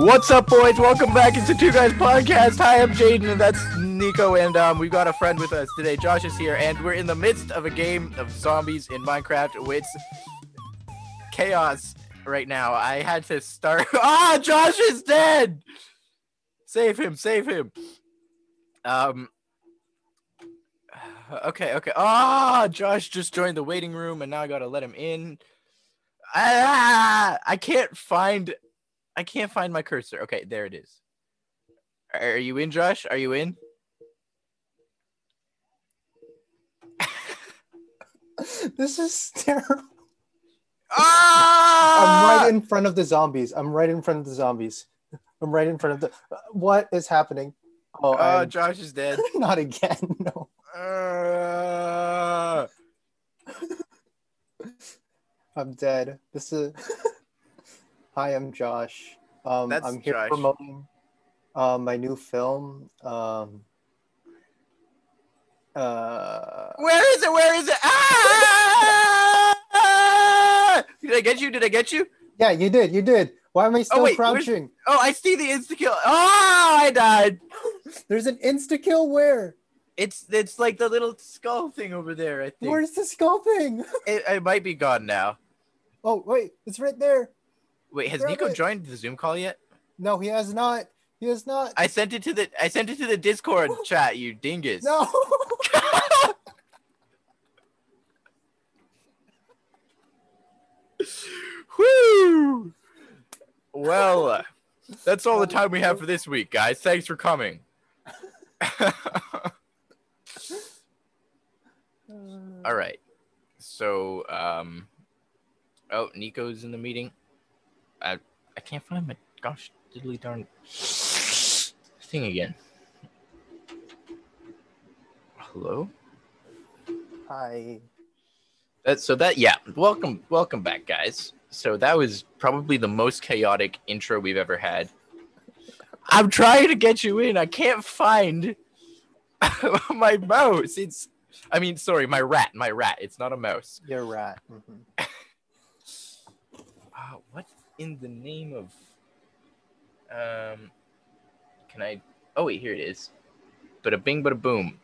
What's up, boys? Welcome back It's the Two Guys Podcast. Hi, I'm Jaden, and that's Nico, and um, we've got a friend with us today. Josh is here, and we're in the midst of a game of zombies in Minecraft. With chaos right now. I had to start. Ah, Josh is dead. Save him! Save him! Um. Okay. Okay. Ah, Josh just joined the waiting room, and now I gotta let him in. Ah, I can't find. I can't find my cursor. Okay, there it is. Are you in, Josh? Are you in? this is terrible. Ah! I'm right in front of the zombies. I'm right in front of the zombies. I'm right in front of the. What is happening? Oh, I'm- Josh is dead. not again. No. Uh, I'm dead. This is. Hi, I'm Josh. Um, That's I'm here Josh. promoting uh, my new film. Um, uh, where is it? Where is it? Ah! Did I get you? Did I get you? yeah, you did. You did. Why am I still wait, crouching? Oh, I see the insta kill. Oh, I died. There's an insta kill. Where? It's it's like the little skull thing over there. I think Where's the skull thing? it, it might be gone now. Oh, wait, it's right there. Wait, has Nico joined the Zoom call yet? No, he has not. He has not. I sent it to the I sent it to the Discord chat. You dingus. No. Woo! Well, uh, that's all the time we have for this week, guys. Thanks for coming. all right. So, um, oh, Nico's in the meeting. I I can't find my gosh diddly darn thing again. Hello. Hi. That, so that yeah, welcome welcome back, guys. So that was probably the most chaotic intro we've ever had. I'm trying to get you in. I can't find my mouse. It's I mean, sorry, my rat, my rat. It's not a mouse. You're right. Mhm. In the name of um can I oh wait, here it is. But a bing but a boom.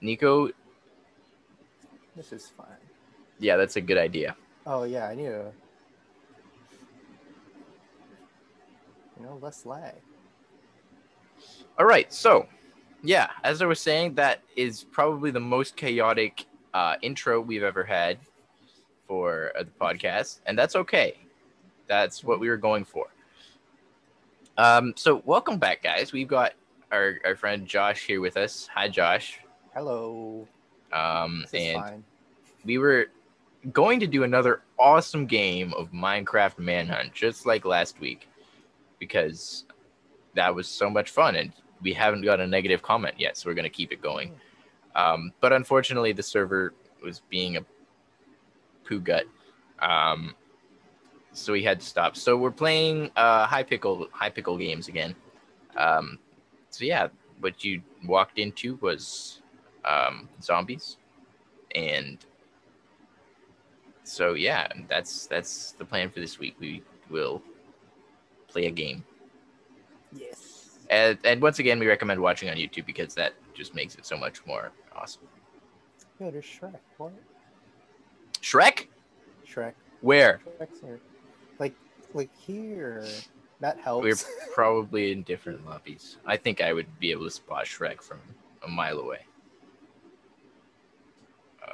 Nico, This is fine. yeah, that's a good idea. Oh yeah, I to. You know, less lag. All right, so yeah, as I was saying, that is probably the most chaotic uh, intro we've ever had for uh, the podcast, and that's okay. That's what we were going for. Um, so welcome back, guys. We've got our, our friend Josh here with us. Hi, Josh. Hello. Um, and fine. we were going to do another awesome game of Minecraft Manhunt, just like last week, because that was so much fun, and we haven't got a negative comment yet, so we're going to keep it going. Um, but unfortunately, the server was being a poo gut, um, so we had to stop. So we're playing uh, Hypixel high pickle games again. Um, so yeah, what you walked into was um, zombies, and so yeah, that's that's the plan for this week. We will play a game, Yes. and, and once again, we recommend watching on YouTube because that just makes it so much more awesome. Yo, there's Shrek. What? Shrek, Shrek. where Shrek's here. Like, like here. That helps. we're probably in different lobbies. I think I would be able to spot Shrek from a mile away.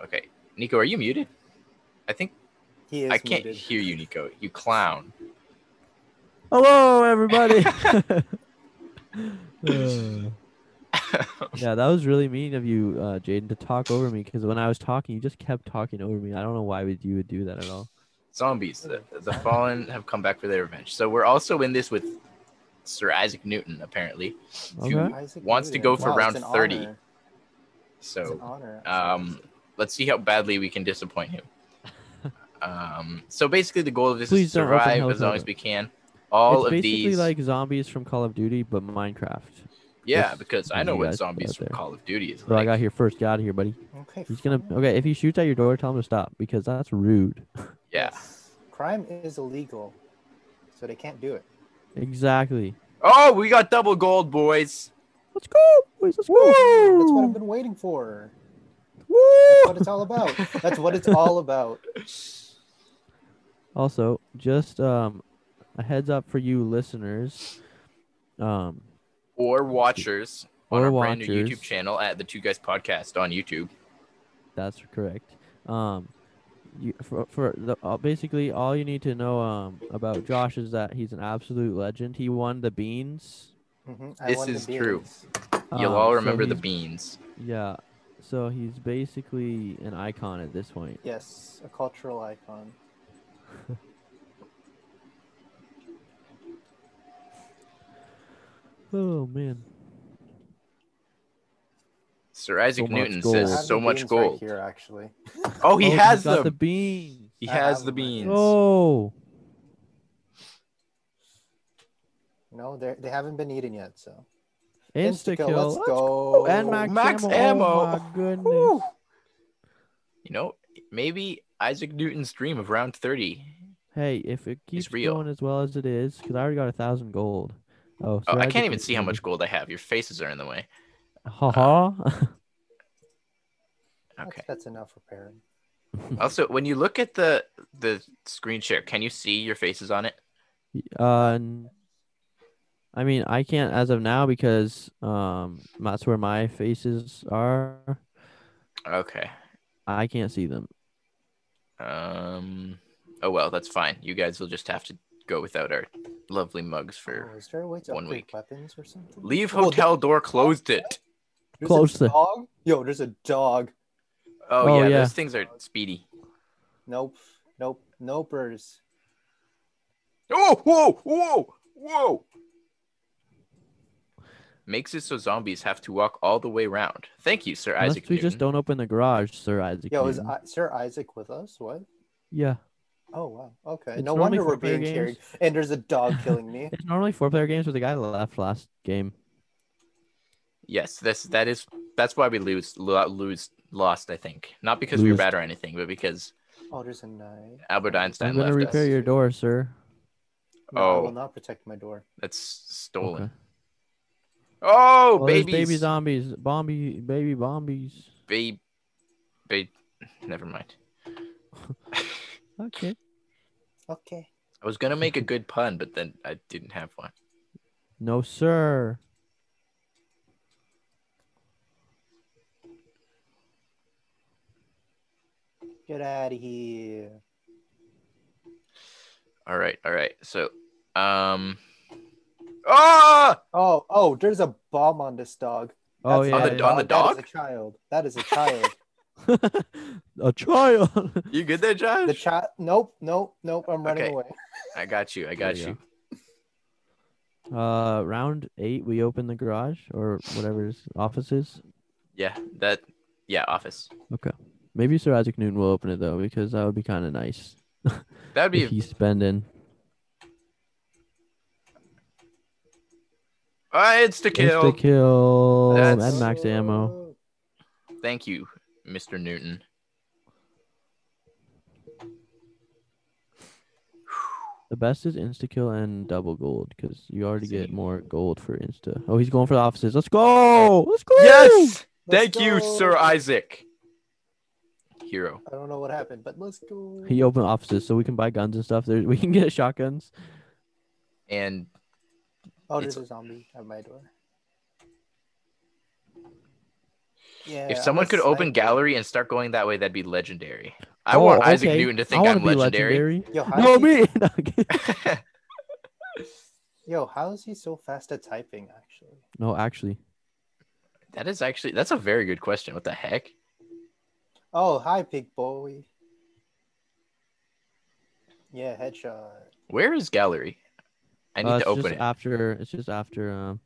Okay, Nico, are you muted? I think he is I can't muted. hear you, Nico. You clown. Hello, everybody. Yeah, that was really mean of you, uh, Jaden, to talk over me because when I was talking, you just kept talking over me. I don't know why would you would do that at all. Zombies. The, the fallen have come back for their revenge. So we're also in this with Sir Isaac Newton, apparently. who Isaac wants to go for Wow, round 30. honor. So um, let's see how badly we can disappoint him. Um, so basically, the goal of this Please is to don't survive as long as we can. All it's of basically these, like zombies from Call of Duty, but Minecraft. yeah, with because I know what zombies out from. Call of Duty is So I got here first. Get out of here, buddy. Okay. He's gonna. Okay, if he shoots at your door, tell him to stop because that's rude. Yeah, Crime is illegal, so they can't do it. exactly. Oh, we got double gold, boys. Let's go, boys. Let's Woo! That's what. I've been waiting for. Woo! That's what it's all about. That's what it's all about. Also, just um, a heads up for you listeners. Um, Or watchers on Or our brand new. YouTube channel at the Two Guys Podcast on YouTube. That's correct. Um, you, for for the uh, basically all you need to know um about Josh is that he's an absolute legend. He won the beans. Mhm, This won the is true. beans. You'll Um, all so remember the beans. Yeah, so he's basically an icon at this point. Yes, a cultural icon. Oh man. Sir Isaac So Newton says so much beans right gold. here, actually. Oh, he Oh, has got them. the beans. he I has the them right beans. here. Oh, No, they they haven't been eaten yet, so. insta Insta-kill, kill. let's go. And max, Max ammo. Oh, ammo. Oh my goodness. Woo! You know, maybe Isaac Newton's dream of round 30. Hey, if it keeps real. going as well as it is, because I already got a thousand gold. Oh, Oh, I can't even see how much gold I have. Your faces are in the way. Haha. That's- Okay. That's enough for pairing. Also, when you look at the the screen share, can you see your faces on it? uh, n- I mean, I can't as of now because um, that's where my faces are. Okay. I can't see them. Um. Oh well, that's fine. You guys will just have to go without our lovely mugs for. Oh, is there a way to one upgrade week. weapons or something? Leave Oh, hotel door closed it. There's Close a the- dog. Yo, there's a dog. Oh, Oh, yeah, yeah. those things are speedy. Nope. Nope. Nopers. Oh, whoa, whoa, whoa! Makes it so zombies have to walk all the way around. Thank you, Sir Unless Isaac we Newton. just don't open the garage, Sir Isaac. Yo, is I- Sir Isaac with us? What? yeah, Oh wow. Okay. It's no wonder we're being games. carried. And there's a dog killing me. it's normally four-player games, but the guy left last game. Yes, this that is that's why we lose lose lost. I think not because we were bad or anything, but because Oh, there's a knife. Albert Einstein I'm gonna left repair us. your door, sir. No, I Oh. will not protect my door. That's stolen. Okay. Oh, Oh, there's babies, baby zombies, bombi, baby bombies. babe, babe. Never mind. Okay. Okay. I was gonna make a good pun, but then I didn't have one. No, sir. Get out of here. All right, all right. So, um, ah, Oh, oh, there's a bomb on this dog. Oh yeah. On the- yeah. on the dog? is a child. That is a child. a child. you good there, Josh? the child. Nope, nope, nope. I'm running Okay. away. I got you. I got There you. you uh, round eight, we open the garage or whatever's offices. Yeah, that. Yeah, office. Okay. Maybe Sir Isaac Newton will open it though, because that would be kind of nice. That'd be if he's spending. Ah, it's the kill. Insta kill That's- and max ammo. Thank you, Mr. Newton. The best is insta kill and double gold because you already get more gold for insta. Oh, he's going for the offices. Let's go. Let's go. Yes. Let's Thank you. Sir Isaac. Hero. I don't know what happened, but let's go. He opened offices so we can buy guns and stuff. There, we can get shotguns. And Oh, there's It's- a zombie at my door. Yeah. if someone could open sniper. gallery and start going that way, that'd be legendary. I Oh, want Isaac. Newton to think wanna I'm be legendary. Yo, No, is he- me. No, Yo, how is he so fast at typing? Actually. no, actually. that is actually that's a very good question. What the heck? Oh, hi, big boy. Yeah, headshot. Where is gallery? I need Uh, to open it. after. It's just after um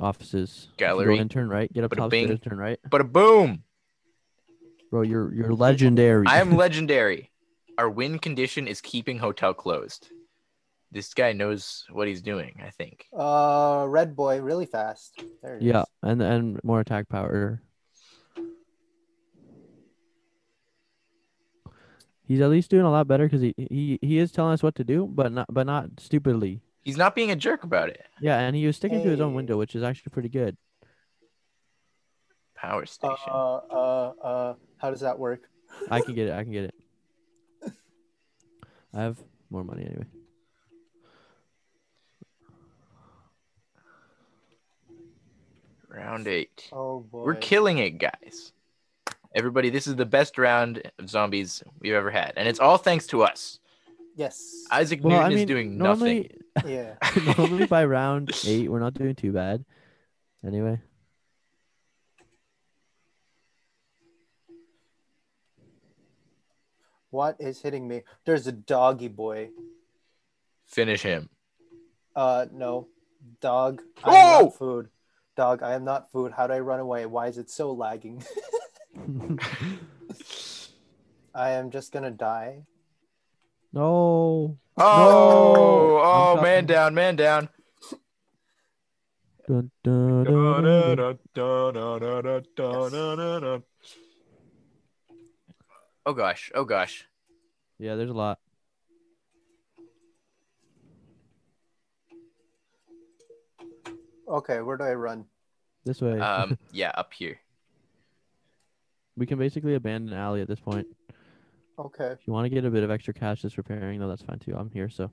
offices. Gallery. Go in, turn right. Get up Bada top bing. stairs, turn right. But a boom! Bro, you're you're legendary. I am legendary. Our win condition is keeping hotel closed. This guy knows what he's doing. I think. Uh, red boy, really fast. There it is. yeah, and and more attack power. He's at least doing a lot better because he, he he is telling us what to do, but not but not stupidly. He's not being a jerk about it. Yeah, and he was sticking to his own window, which is actually pretty good. Power Uh, station. uh, uh, how does that work? I can get it. I can get it. I have more money anyway. round eight. Oh boy. We're killing it, guys. Everybody, this is the best round of zombies we've ever had, and it's all thanks to us. Yes. Isaac Well, Newton I mean, is doing nothing. yeah. normally by round eight, we're not doing too bad. Anyway, What is hitting me? There's a doggy boy. Finish him. Uh, no. Dog. I am Oh! not food. Dog, I am not food. How do I run away? Why is it so lagging? I am just gonna die. no. Oh, I'm oh, man talking- down, man down. Dun, dun, dun, dun, dun. Oh gosh, oh gosh. Yeah, there's a lot. Okay, where do I run? This way. Um, yeah, up here. We can basically abandon alley at this point. Okay, If you want to get a bit of extra cash just repairing, though, that's fine too. I'm here, so.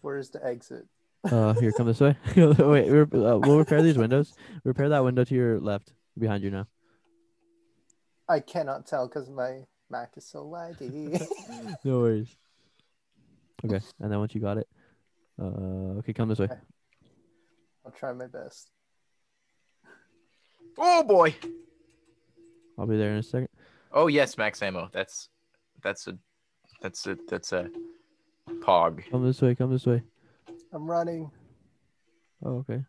where's the exit? Uh, here, come this way. Wait, we're, uh, we'll repair these windows. Repair that window to your left, behind you now. I cannot tell because my Mac is so laggy. No worries. Okay, and then once you got it, uh, okay, come this way. Okay. I'll try my best. Oh boy. I'll be there in a second. Oh yes, max ammo. That's that's a that's a that's a pog. Come this way. Come this way. I'm running. Oh, okay.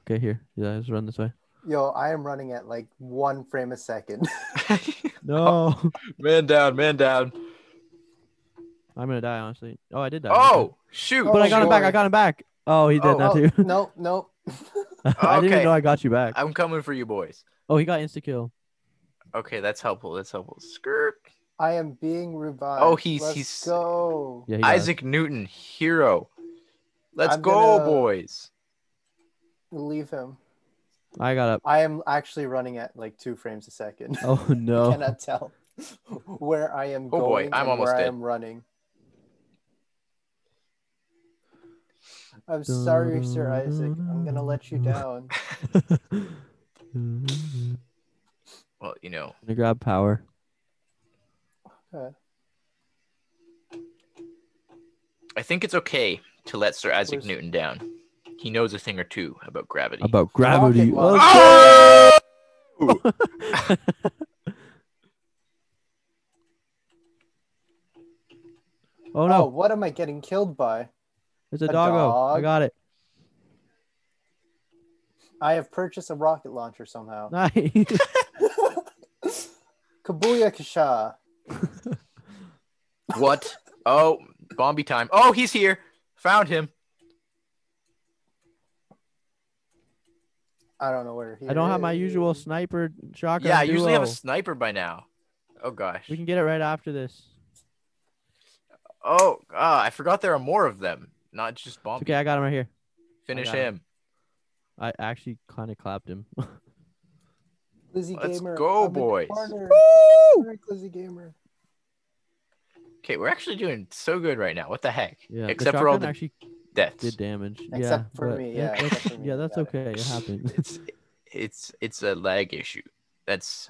Okay, here. Yeah, just run this way. Yo, I am running at like one frame a second. No, oh, man down, man down. I'm gonna die honestly. Oh, I did die. Oh shoot! but I got him back. Oh, I got him back. Oh, he did Oh, that oh, too. no, no. I didn't even know I got you back. I'm coming for you boys. Oh, he got insta kill. Okay, that's helpful. That's helpful. Skirt. I am being revived. Oh, he's- Let's he's- go. Yeah, he. Isaac Newton, hero. Let's I'm go, boys. Leave him. I got up. I am actually running at like two frames a second. Oh no! I no. cannot tell where I am Oh, boy, going I'm and almost where I am running. I'm sorry, Sir Isaac. I'm gonna let you down. Well, you know, to grab power. Okay. I think it's okay to let Sir Isaac Where's- Newton down. He knows a thing or two about gravity. About gravity. launch. Oh! Oh Oh, no, what am I getting killed by? It's a, a doggo. I got it. I have purchased a rocket launcher somehow. Nice. Kabuya Kasha. what? Oh, Bombi time. Oh, he's here. Found him. I don't know where he I don't have my usual sniper shotgun. yeah, I usually have a sniper by now. Oh gosh. We can get it right after this. Oh, ah, I forgot there are more of them, not just It's okay, I got him right here. Finish got him. him. I actually kind of clapped him. Lizzie Let's Gamer. go, I'm boys. Lizzie Gamer. Okay, we're actually doing so good right now. What the heck? yeah, the Except for all the actually deaths. did damage. Except yeah, for but me, it- yeah, that's- except for me, yeah, that's got it. okay. It happened. It's it's it's a lag issue. That's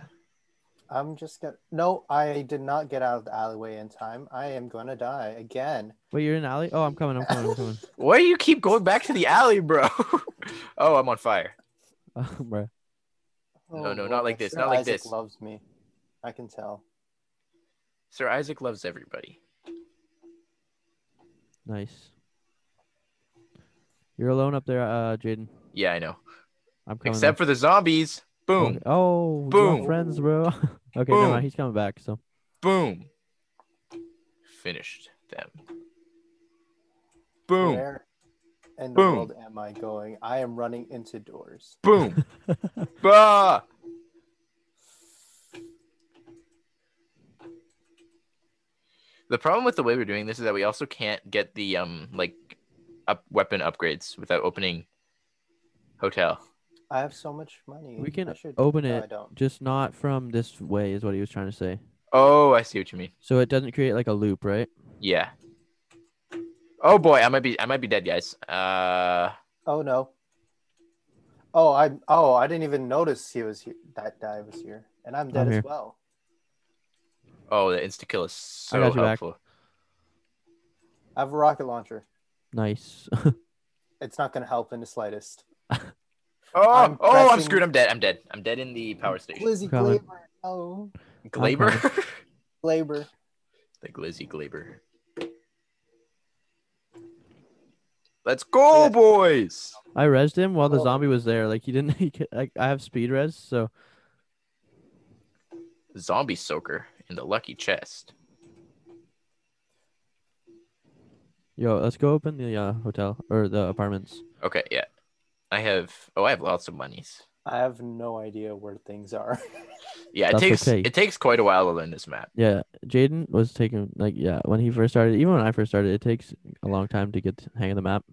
I'm just gonna. No, I did not get out of the alleyway in time. I am gonna die again. Wait, you're in alley? Oh, I'm coming. I'm coming. I'm coming. why do you keep going back to the alley, bro? oh, I'm on fire. Bruh. No, no, not like this, Sir not like this. Isaac this. Loves me. I can tell. Sir Isaac loves everybody. Nice. You're alone up there, uh, Jaden. Yeah, I know. I'm coming. Except for the zombies. Boom, Oh, Boom. friends, bro. okay, Boom. mind. He's coming back. So boom. Finished them. Boom, Where in the Boom. world am I going? I am running into doors. boom. bah! The problem with the way we're doing this is that we also can't get the um like up weapon upgrades without opening hotel. I have so much money. We can should... open no, I it, don't. just not from this way, is what he was trying to say. Oh, I see what you mean. So it doesn't create like a loop, right? Yeah. Oh boy, I might be I might be dead, guys. Uh Oh no. Oh, I oh I didn't even notice he was here. That guy was here, and I'm dead I'm as well. oh, the insta kill is so got you back. I have a rocket launcher. Nice. It's not going to help in the slightest. Oh, I'm oh, I'm screwed. I'm dead. I'm dead. I'm dead in the power station. Glizzy Glaber. Oh, Glaber. Glaber. the Glizzy Glaber. Let's go, Yeah. boys. I resed him while the Oh. zombie was there. Like he didn't. He, ca- like I have speed res, so Zombie soaker in the lucky chest. yo, let's go open the uh, hotel or the apartments. Okay, yeah. I have. Oh, I have lots of monies. I have no idea where things are. Yeah, it That's takes it takes quite a while to learn this map. Yeah, Jaden was taking like yeah when he first started. Even when I first started, it takes a long time to get the hang of the map.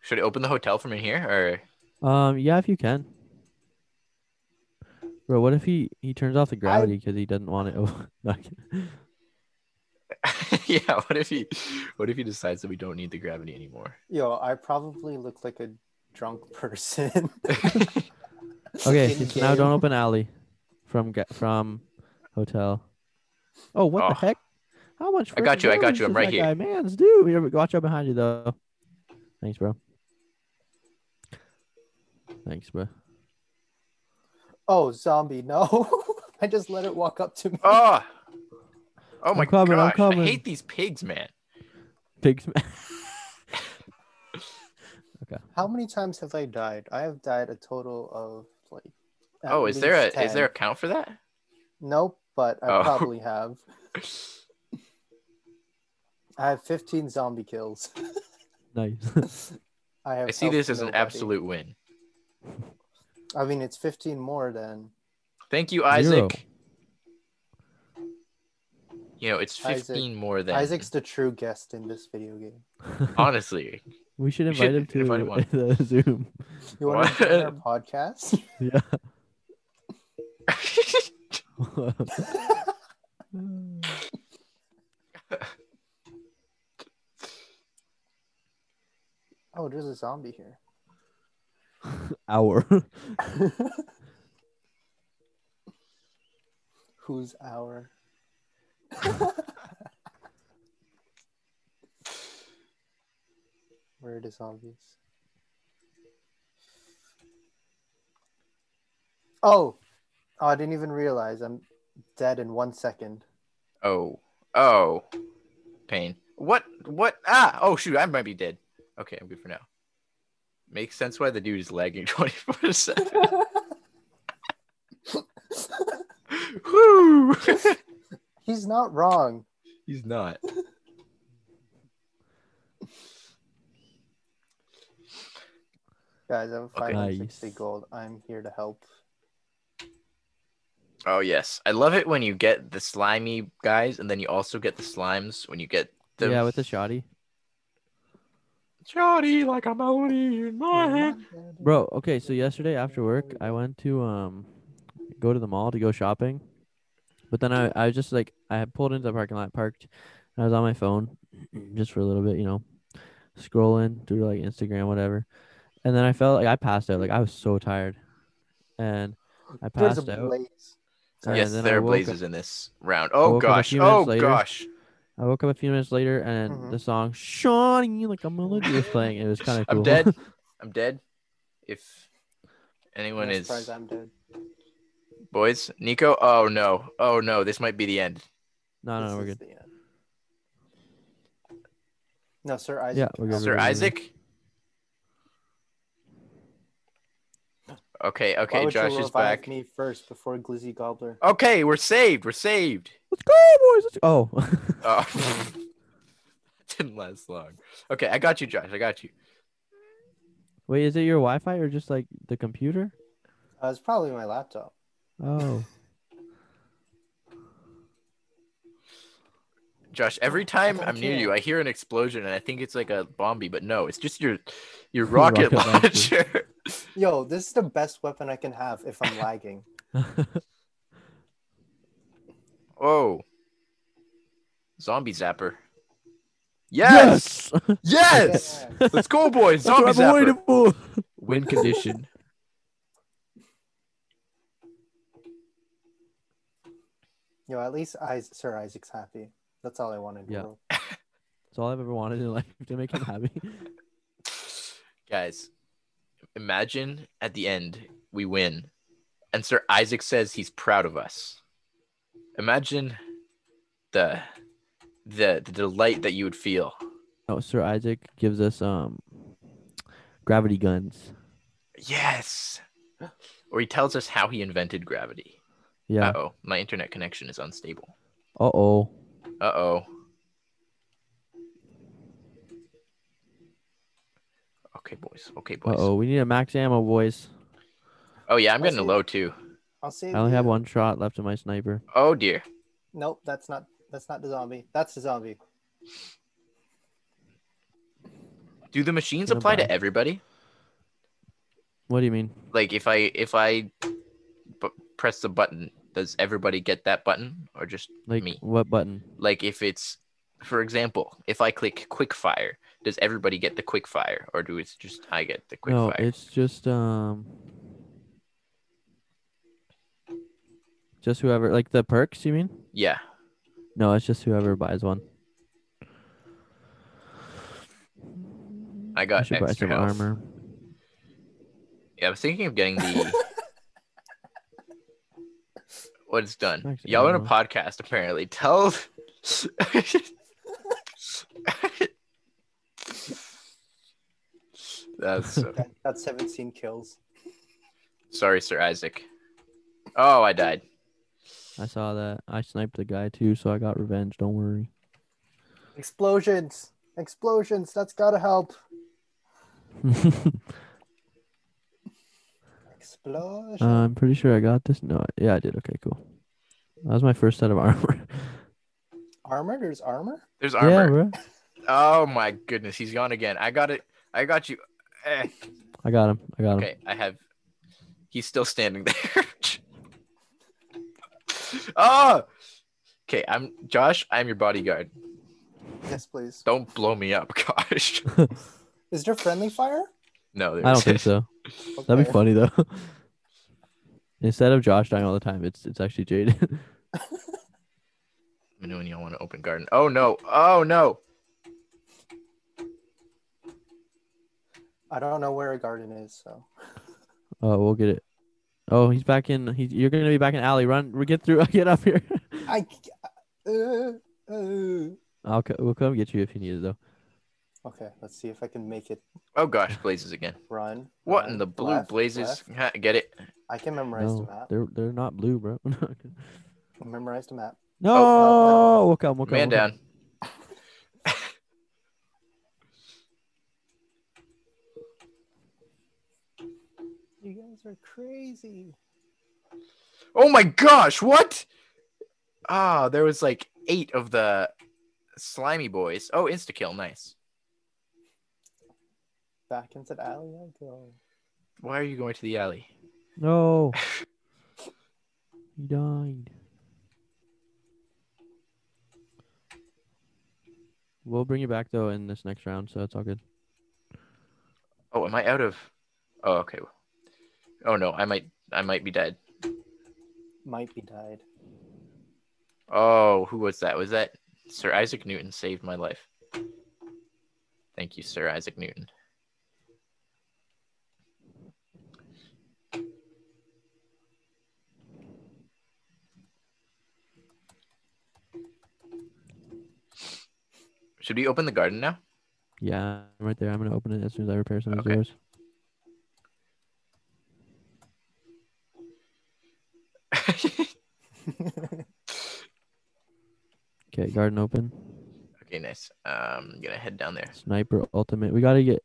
Should I open the hotel from in here, or Um, yeah, if you can. Bro, what if he he turns off the gravity because he doesn't want it? Like, yeah? What if he, what if he decides that we don't need the gravity anymore? Yo, I probably look like a drunk person. okay, in now don't open alley from ga- from hotel. Oh, what Oh. the heck? How much? I got you, I got you, I'm right that here. Guy man's do. Here, watch out behind you though. Thanks, bro. Thanks, bro. oh, zombie, no. I just let it walk up to me. Oh, oh my coming, I'm gosh! I coming. hate these pigs, man. Pigs. Man. okay. How many times have I died? I have died a total of like. Oh, is there a least is there a count for that? Nope, but I Oh. probably have. I have 15 zombie kills. nice. I have. I see this as an absolute win. I mean, it's 15 more than Thank you, Zero. Isaac. You know, it's Isaac- 15 more than Isaac's the true guest in this video game. honestly. we should We should invite him invite to him the Zoom. You want to join our podcast? Yeah. Oh, there's a zombie here. Our. Who's our? Where are the zombies? Oh, oh! I didn't even realize I'm dead in one second. oh. Oh. Pain. What what ah oh shoot, I might be dead. Okay, I'm good for now. Makes sense why the dude is lagging 24 7. Woo! He's not wrong. He's not. Guys, I have Okay. 560 Nice. gold. I'm here to help. Oh yes, I love it when you get the slimy guys, and then you also get the slimes when you get the yeah, with the shoddy. shoddy like a melody in my head. Bro, okay, so yesterday after work, I went to um go to the mall to go shopping. But then I, I was just like I had pulled into the parking lot, parked, and I was on my phone just for a little bit, you know, scrolling through like Instagram, whatever. And then I felt like I passed out. Like I was so tired. And I passed a out. blaze. And yes, then there are woke up- blazes in this round. Oh woke up a gosh! Oh later. gosh! I woke up a few minutes later and Mhm. the song Shawnee like a melody was playing. It was kind of cool. I'm dead. I'm dead. If anyone I'm is surprised I'm dead. Boys, Nico. Oh no! Oh no! This might be the end. no, no, This no, we're good. the end. No, Sir Isaac. Yeah, we're good. Sir we're good. Isaac. Okay, Why okay, would Josh you is back. me first before Glizzy Gobbler? Okay, we're saved. We're saved. Let's go, boys. Let's Oh. Oh, didn't last long. Okay, I got you, Josh. I got you. Wait, is it your Wi-Fi or just like the computer? Uh, it's probably my laptop. Oh, Josh, every time I I'm near you. I hear an explosion and I think it's like a bombie, but no, it's just your your rocket, Rocket launcher. launcher. Yo, this is the best weapon I can have if I'm lagging. oh. Zombie zapper. Yes! Yes! Yeah. Let's go, boys. That's Zombie zapper. waiting. Win condition. Yo, at least I, Sir Isaac's happy. That's all I want in the Yeah. That's all I've ever wanted in life to make him happy. Guys, imagine at the end we win and Sir Isaac says he's proud of us. Imagine the the, the delight that you would feel. Oh, Sir Isaac gives us um gravity guns. Yes. Or he tells us how he invented gravity. Yeah. Uh oh, my internet connection is unstable. Uh oh. Uh oh. Okay, boys. Okay, Uh boys. oh. We need a max ammo, boys. Oh yeah, I'm I'll getting a see. low too. I'll save I only have you. one shot left of my sniper. Oh dear. Nope, that's not that's not the zombie. That's the zombie. Do the machines Gonna apply buy. to everybody? What do you mean? Like if I if I b- press the button, does everybody get that button or just Like me? what button? Like if it's for example, if I click quick fire, does everybody get the quick fire or do it's just I get the quick no, fire? it's just um just whoever like the perks, you mean? Yeah. No, it's just whoever buys one. I I got buy extra armor. Yeah, I was thinking of getting the what it's done. Max Y'all on a uh-huh. podcast apparently. Tell That's so... That, that's 17 kills. sorry, Sir Isaac. Oh, I died. I saw that. I sniped the guy too, so I got revenge. Don't worry. Explosions! Explosions! That's gotta help. Explosion. Uh, I'm pretty sure I got this. No, yeah, I did. Okay, cool. That was my first set of armor. armor? There's armor? There's yeah, armor. bro. oh my goodness, he's gone again. I got it. I got you. Eh. I got him. I got him. Okay, I have. He's still standing there. oh. Okay, I'm Josh. I'm your bodyguard. Yes, please. Don't blow me up, gosh. Is there friendly fire? No, I don't think so. That'd be funny though. Instead of Josh dying all the time, it's it's actually Jade. Let me know when y'all want to open garden. Oh no! Oh no! I don't know where a garden is, so. oh, we'll get it. Oh, he's back in. He, you're gonna be back in alley. Run, we get through. Get up here. I. Uh, uh. I'll co- we'll come get you if you need it though. Okay, let's see if I can make it Oh gosh, blazes again. run. What run, in the blue left, blazes? left. Get it? I can memorize the No, map. they're they're not blue, bro. Memorize the map. no, Oh, we'll come. We'll come. Man we'll come. down. You guys are crazy. Oh my gosh! What? Ah, there was like eight of the slimy boys. Oh, insta kill, nice. Back into the alley I go. Why are you going to the alley? No. he died. We'll bring you back though in this next round, so it's all good. Oh, am I out of? Oh, okay. Oh no, I might, I might be dead. Might be died. Oh, who was that? Was that Sir Isaac Newton saved my life? Thank you, Sir Isaac Newton. Should we open the garden now? Yeah, I'm right there. I'm gonna open it as soon as I repair some of Okay. yours. Okay, garden open. okay, nice. Um, I'm gonna head down there. Sniper ultimate. We gotta get.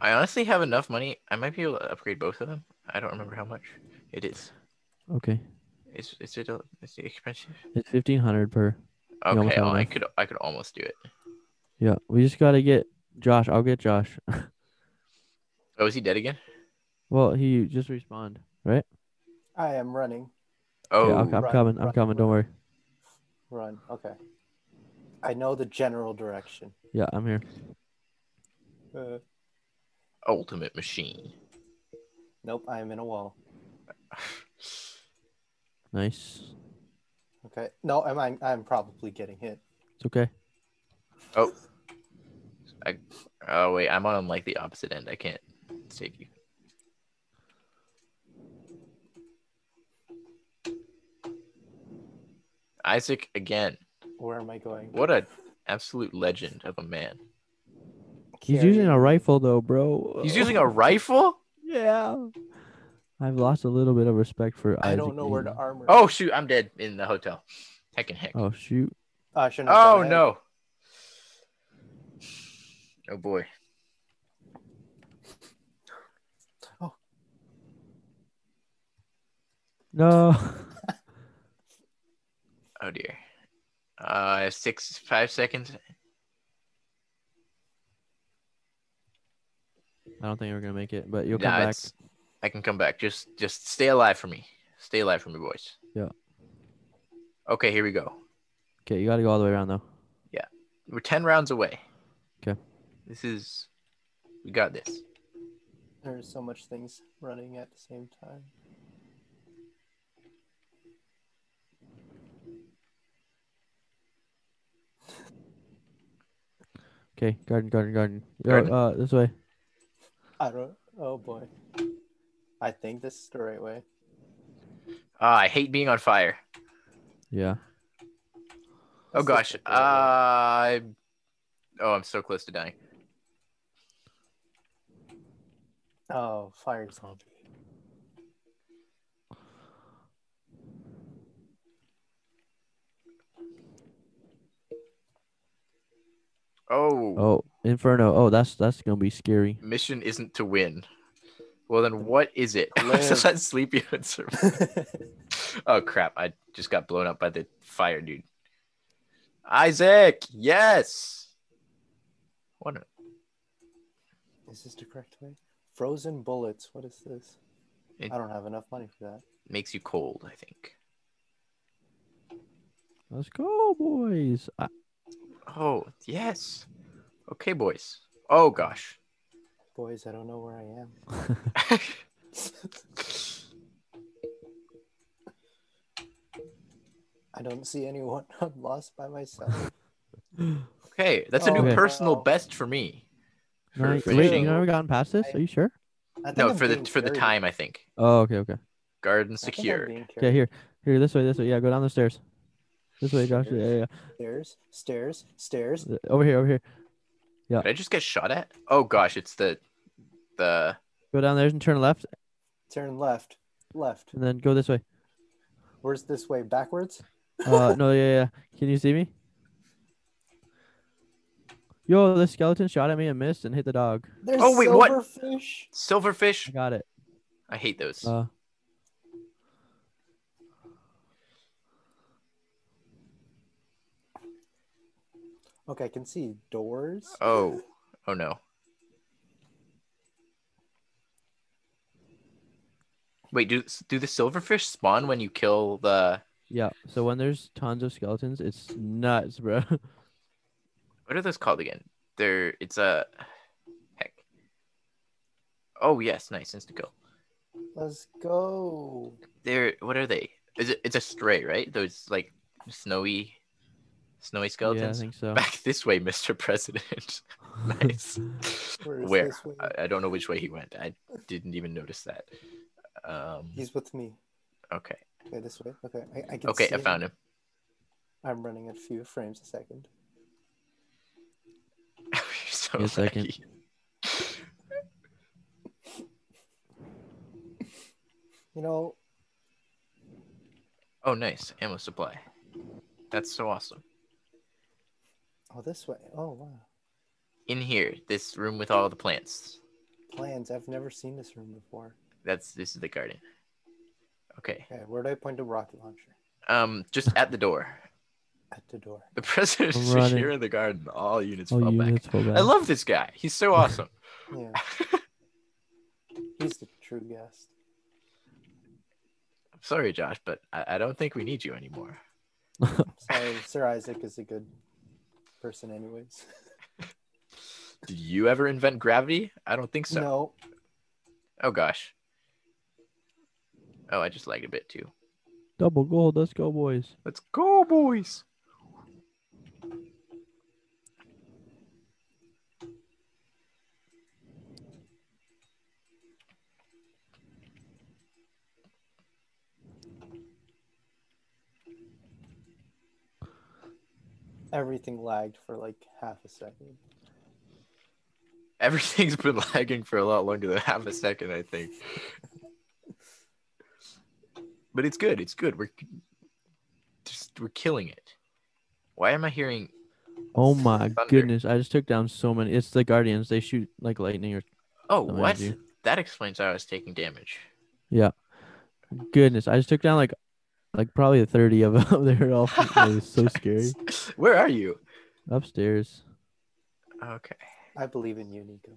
I honestly have enough money. I might be able to upgrade both of them. I don't remember how much it is. Okay, Is is it a, is it expensive? it's fifteen hundred per. Almost Okay, have oh, I could I could almost do it. Yeah, we just gotta get Josh. I'll get Josh. Oh, is he dead again? well, he just respawned, right? I am running. Oh, yeah, I'm, I'm run, coming. I'm run, coming. Don't worry. Run. Okay. I know the general direction. Yeah, I'm here. Uh, ultimate machine. nope, I am in a wall. Nice. Okay. No, I'm I'm, I'm probably getting hit. It's okay. Oh, I. Oh wait, I'm on like the opposite end. I can't save you. Isaac again. Where am I going? What a absolute legend of a man. He's using a rifle though, bro. He's using a rifle. Yeah. I've lost a little bit of respect for. I Isaac don't know where to armor. Oh shoot, I'm dead in the hotel. Heck and heck. Oh shoot. I shouldn't have Oh no. Oh boy. Oh. No. Oh dear. Uh, six, five seconds. I don't think we're gonna make it, but you'll Nah, come back. it's- I can come back. Just, just stay alive for me. Stay alive for me, boys. Yeah. Okay, here we go. Okay, you gotta go all the way around though. Yeah, we're ten rounds away. Okay. This is. We got this. There's so much things running at the same time. Okay, garden, garden, garden. Yo, Garden. uh, this way. I don't. Oh boy. I think this is the right way. Ah, I hate being on fire. Yeah. Oh This gosh. the right way. I. oh, I'm so close to dying. Oh, fire zombie. Oh, Oh, Inferno. Oh, that's that's gonna be scary. mission isn't to win. Well, then what is it? Live. Just that sleepy and survive. Oh crap! I just got blown up by the fire, dude. Isaac, yes. What? A, is this the correct way? Frozen bullets. What is this? It- I don't have enough money for that. makes you cold, I think. Let's go, boys. I, Oh yes. Okay, boys. Oh gosh. Boys, I don't know where I am. I don't see anyone. I'm lost by myself. okay, that's a new Okay. personal Oh. best for me. For Nice. Wait, finishing. you never gotten past this? Are you sure? I think No, I'm for the being for the time, I think. Oh, okay, okay. Garden and I think I'm secured. Okay, here, here, this way, this way. Yeah, go down the stairs. This way, Josh. Yeah, yeah, Stairs, stairs, stairs. Over here, over here. Did I just get shot at? Oh gosh, it's the the Go down there and turn left, Turn left, left. and then go this way. Where's this way? Backwards? Uh, no, yeah, yeah. Can you see me? Yo, the skeleton shot at me and missed and hit the dog. There's Oh, wait, what? silverfish. silverfish. I got it. I hate those. Uh, Okay, I can see doors. oh, oh no. Wait, do do the silverfish spawn when you kill the? yeah. So when there's tons of skeletons, it's nuts, bro. What are those called again? They're it's a heck. Oh yes, nice instant kill. Let's go. They're what are they? Is it? It's a stray, right? Those like snowy, snowy yeah, I skeletons. think so. Back this way, Mr. President. nice. Where is Where? I, I don't know which way he went. I didn't even notice that. Um. He's with me. Okay. Okay, this way. Okay, I, I can Okay, see I found him. I'm running at a few frames a second. You're so a second. You know, Oh, nice ammo supply. That's so awesome. Oh, this way. Oh, wow. In here, this room with all the plants. Plants. I've never seen this room before. That's this is the garden. Okay. Okay, where do I point a rocket launcher? Um, just at the door. At the door. The president is just running. here in the garden. All units Oh, fall back. fall back. I love this guy. He's so awesome. Yeah. He's the true guest. I'm sorry, Josh, but I, I don't think we need you anymore. Sorry, Sir Isaac is a good person, anyways. Did you ever invent gravity? I don't think so. No, Oh gosh. Oh, I just lagged a bit too. Double gold. Let's go, boys. Let's go, boys. Everything lagged for like half a second. Everything's been lagging for a lot longer than half a second, I think. but it's good. It's good. We're just we're killing it. Why am I hearing? Oh my Thunder. goodness! I just took down so many. It's the Guardians. They shoot like lightning or Oh, what? That explains how I was taking damage. Yeah. Goodness. I just took down like like probably thirty of them. they were all it was so scary. Where are you? Upstairs. Okay. I believe in you, Nico.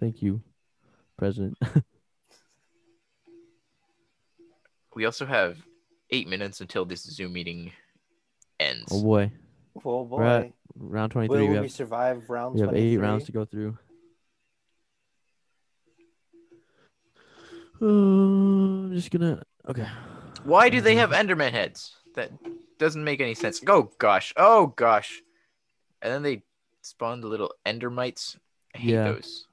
Thank you, President. We also have eight minutes until this Zoom meeting ends. oh boy, Oh We're at boy. round twenty Will three. We we have survive round we have eight rounds to go through. Uh, I'm just gonna okay. Why do they mm-hmm. have Enderman heads? That doesn't make any sense. Oh gosh. Oh gosh. And then they spawn the little Endermites. I hate Yeah. those.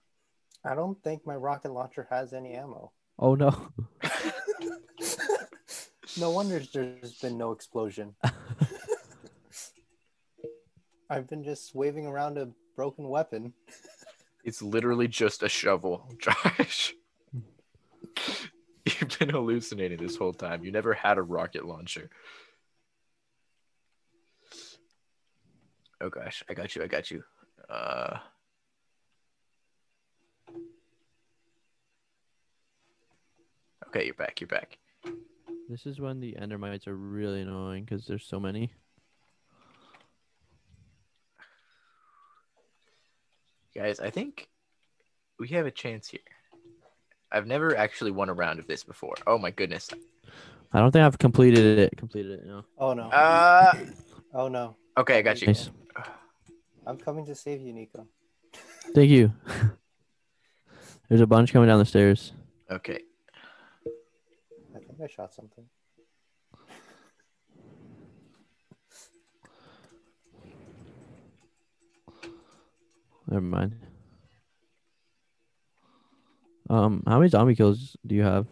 I don't think my rocket launcher has any ammo. Oh no. no wonder there's been no explosion. I've been just waving around a broken weapon. It's literally just a shovel, Josh. You've been hallucinating this whole time. You never had a rocket launcher. Oh gosh, I got you. I got you. Uh Okay, you're back. You're back. This is when the endermites are really annoying because there's so many. Guys, I think we have a chance here. I've never actually won a round of this before. Oh my goodness. I don't think I've completed it. Completed it. No. Oh no. Uh oh no. okay, I got you. Nice. I'm coming to save you, Nico. Thank you. There's a bunch coming down the stairs. Okay. I think I shot something. Never mind. Um, how many zombie kills do you have?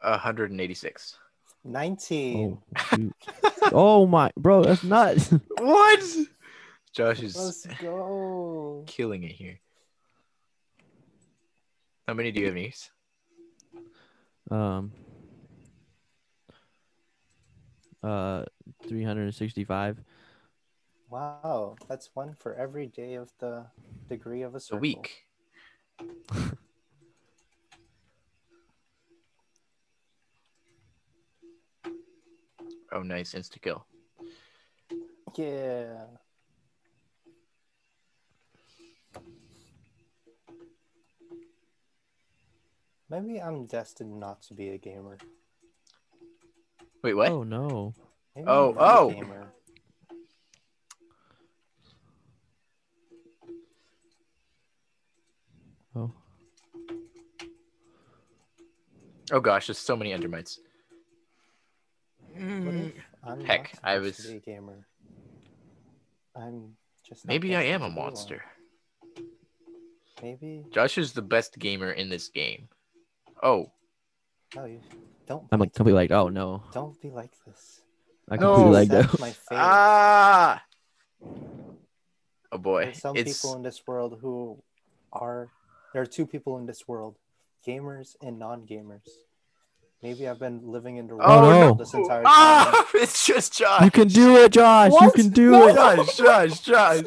186. 19. Oh, oh my, bro, that's nuts. What? Josh is Let's go. killing it here. How many do you have, niece? um, uh, three hundred and sixty-five. Wow, that's one for every day of the degree of a A week. Oh, nice. Insta kill. Yeah. Maybe I'm destined not to be a gamer. Wait, what? Oh no. Maybe Oh, I'm oh. a gamer. Oh, Oh gosh, there's so many endermites. What if I'm Heck, I was- gamer. I'm just. Maybe I am a to be one. monster. Maybe. Josh is the best gamer in this game. Oh, No, you don't. I'm be like completely like, oh no. Don't be like this. I No. completely like that. my ah! Oh boy, There's some it's people in this world who are. There are two people in this world: gamers and non-gamers. Maybe I've been living in the Oh, no. this entire time. ah! It's just Josh. You can do it, Josh. You can do No. it. Josh, Josh, Josh.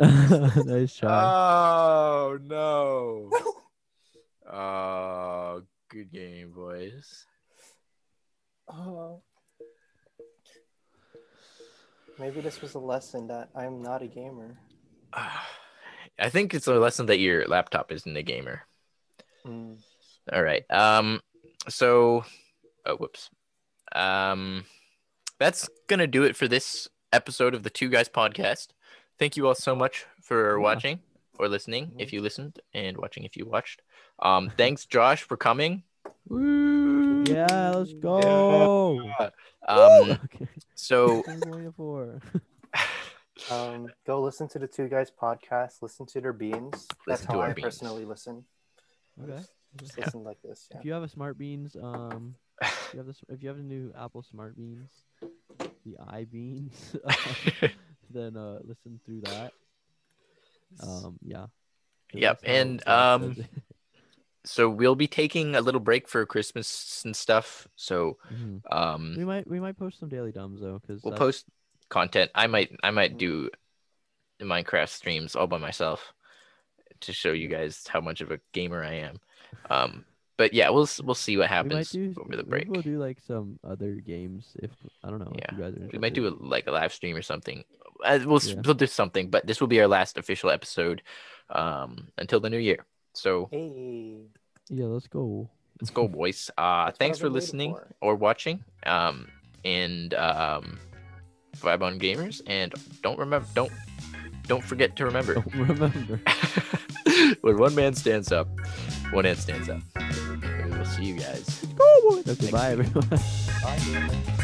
nice try. Oh no. Oh, good game, boys. Oh. Maybe this was a lesson that I'm not a gamer. I think it's a lesson that your laptop isn't a gamer. Mm. All right. Um. So, oh, whoops. Um, that's gonna do it for this episode of the Two Guys Podcast. Thank you all so much for Yeah. watching or listening, if you listened, and watching if you watched. Um, thanks, Josh, for coming. Woo! Yeah, let's go. Um. Okay. So, What are we going for? Um, go listen to the two guys podcast. Listen to their beans. That's how I beans. personally listen. Okay. Just Yeah. listen like this. Yeah. If you have a smart beans, um, if you have this, if you have the new Apple Smart Beans, the iBeans, then uh, listen through that. Um, yeah. 'Cause Yep, and, um, so we'll be taking a little break for Christmas and stuff. So, Mhm. um, we might we might post some daily dumbs though, because we'll post content. I might I might do the Minecraft streams all by myself to show you guys how much of a gamer I am. Um, but yeah, we'll we'll see what we happens do over the break. We'll do like some other games if I don't know. Yeah, if you guys are We might do a, like a live stream or something. Uh, we'll Yeah. we'll do something, but this will be our last official episode um, until the new year. So Hey. Yeah, let's go. let's go, boys. Uh, what thanks for listening for. or watching. Um, and um, vibe on gamers. And don't remember, don't don't forget to remember. Don't remember. when one man stands up, one ant stands up. We will see you guys. Okay, bye everyone. Bye.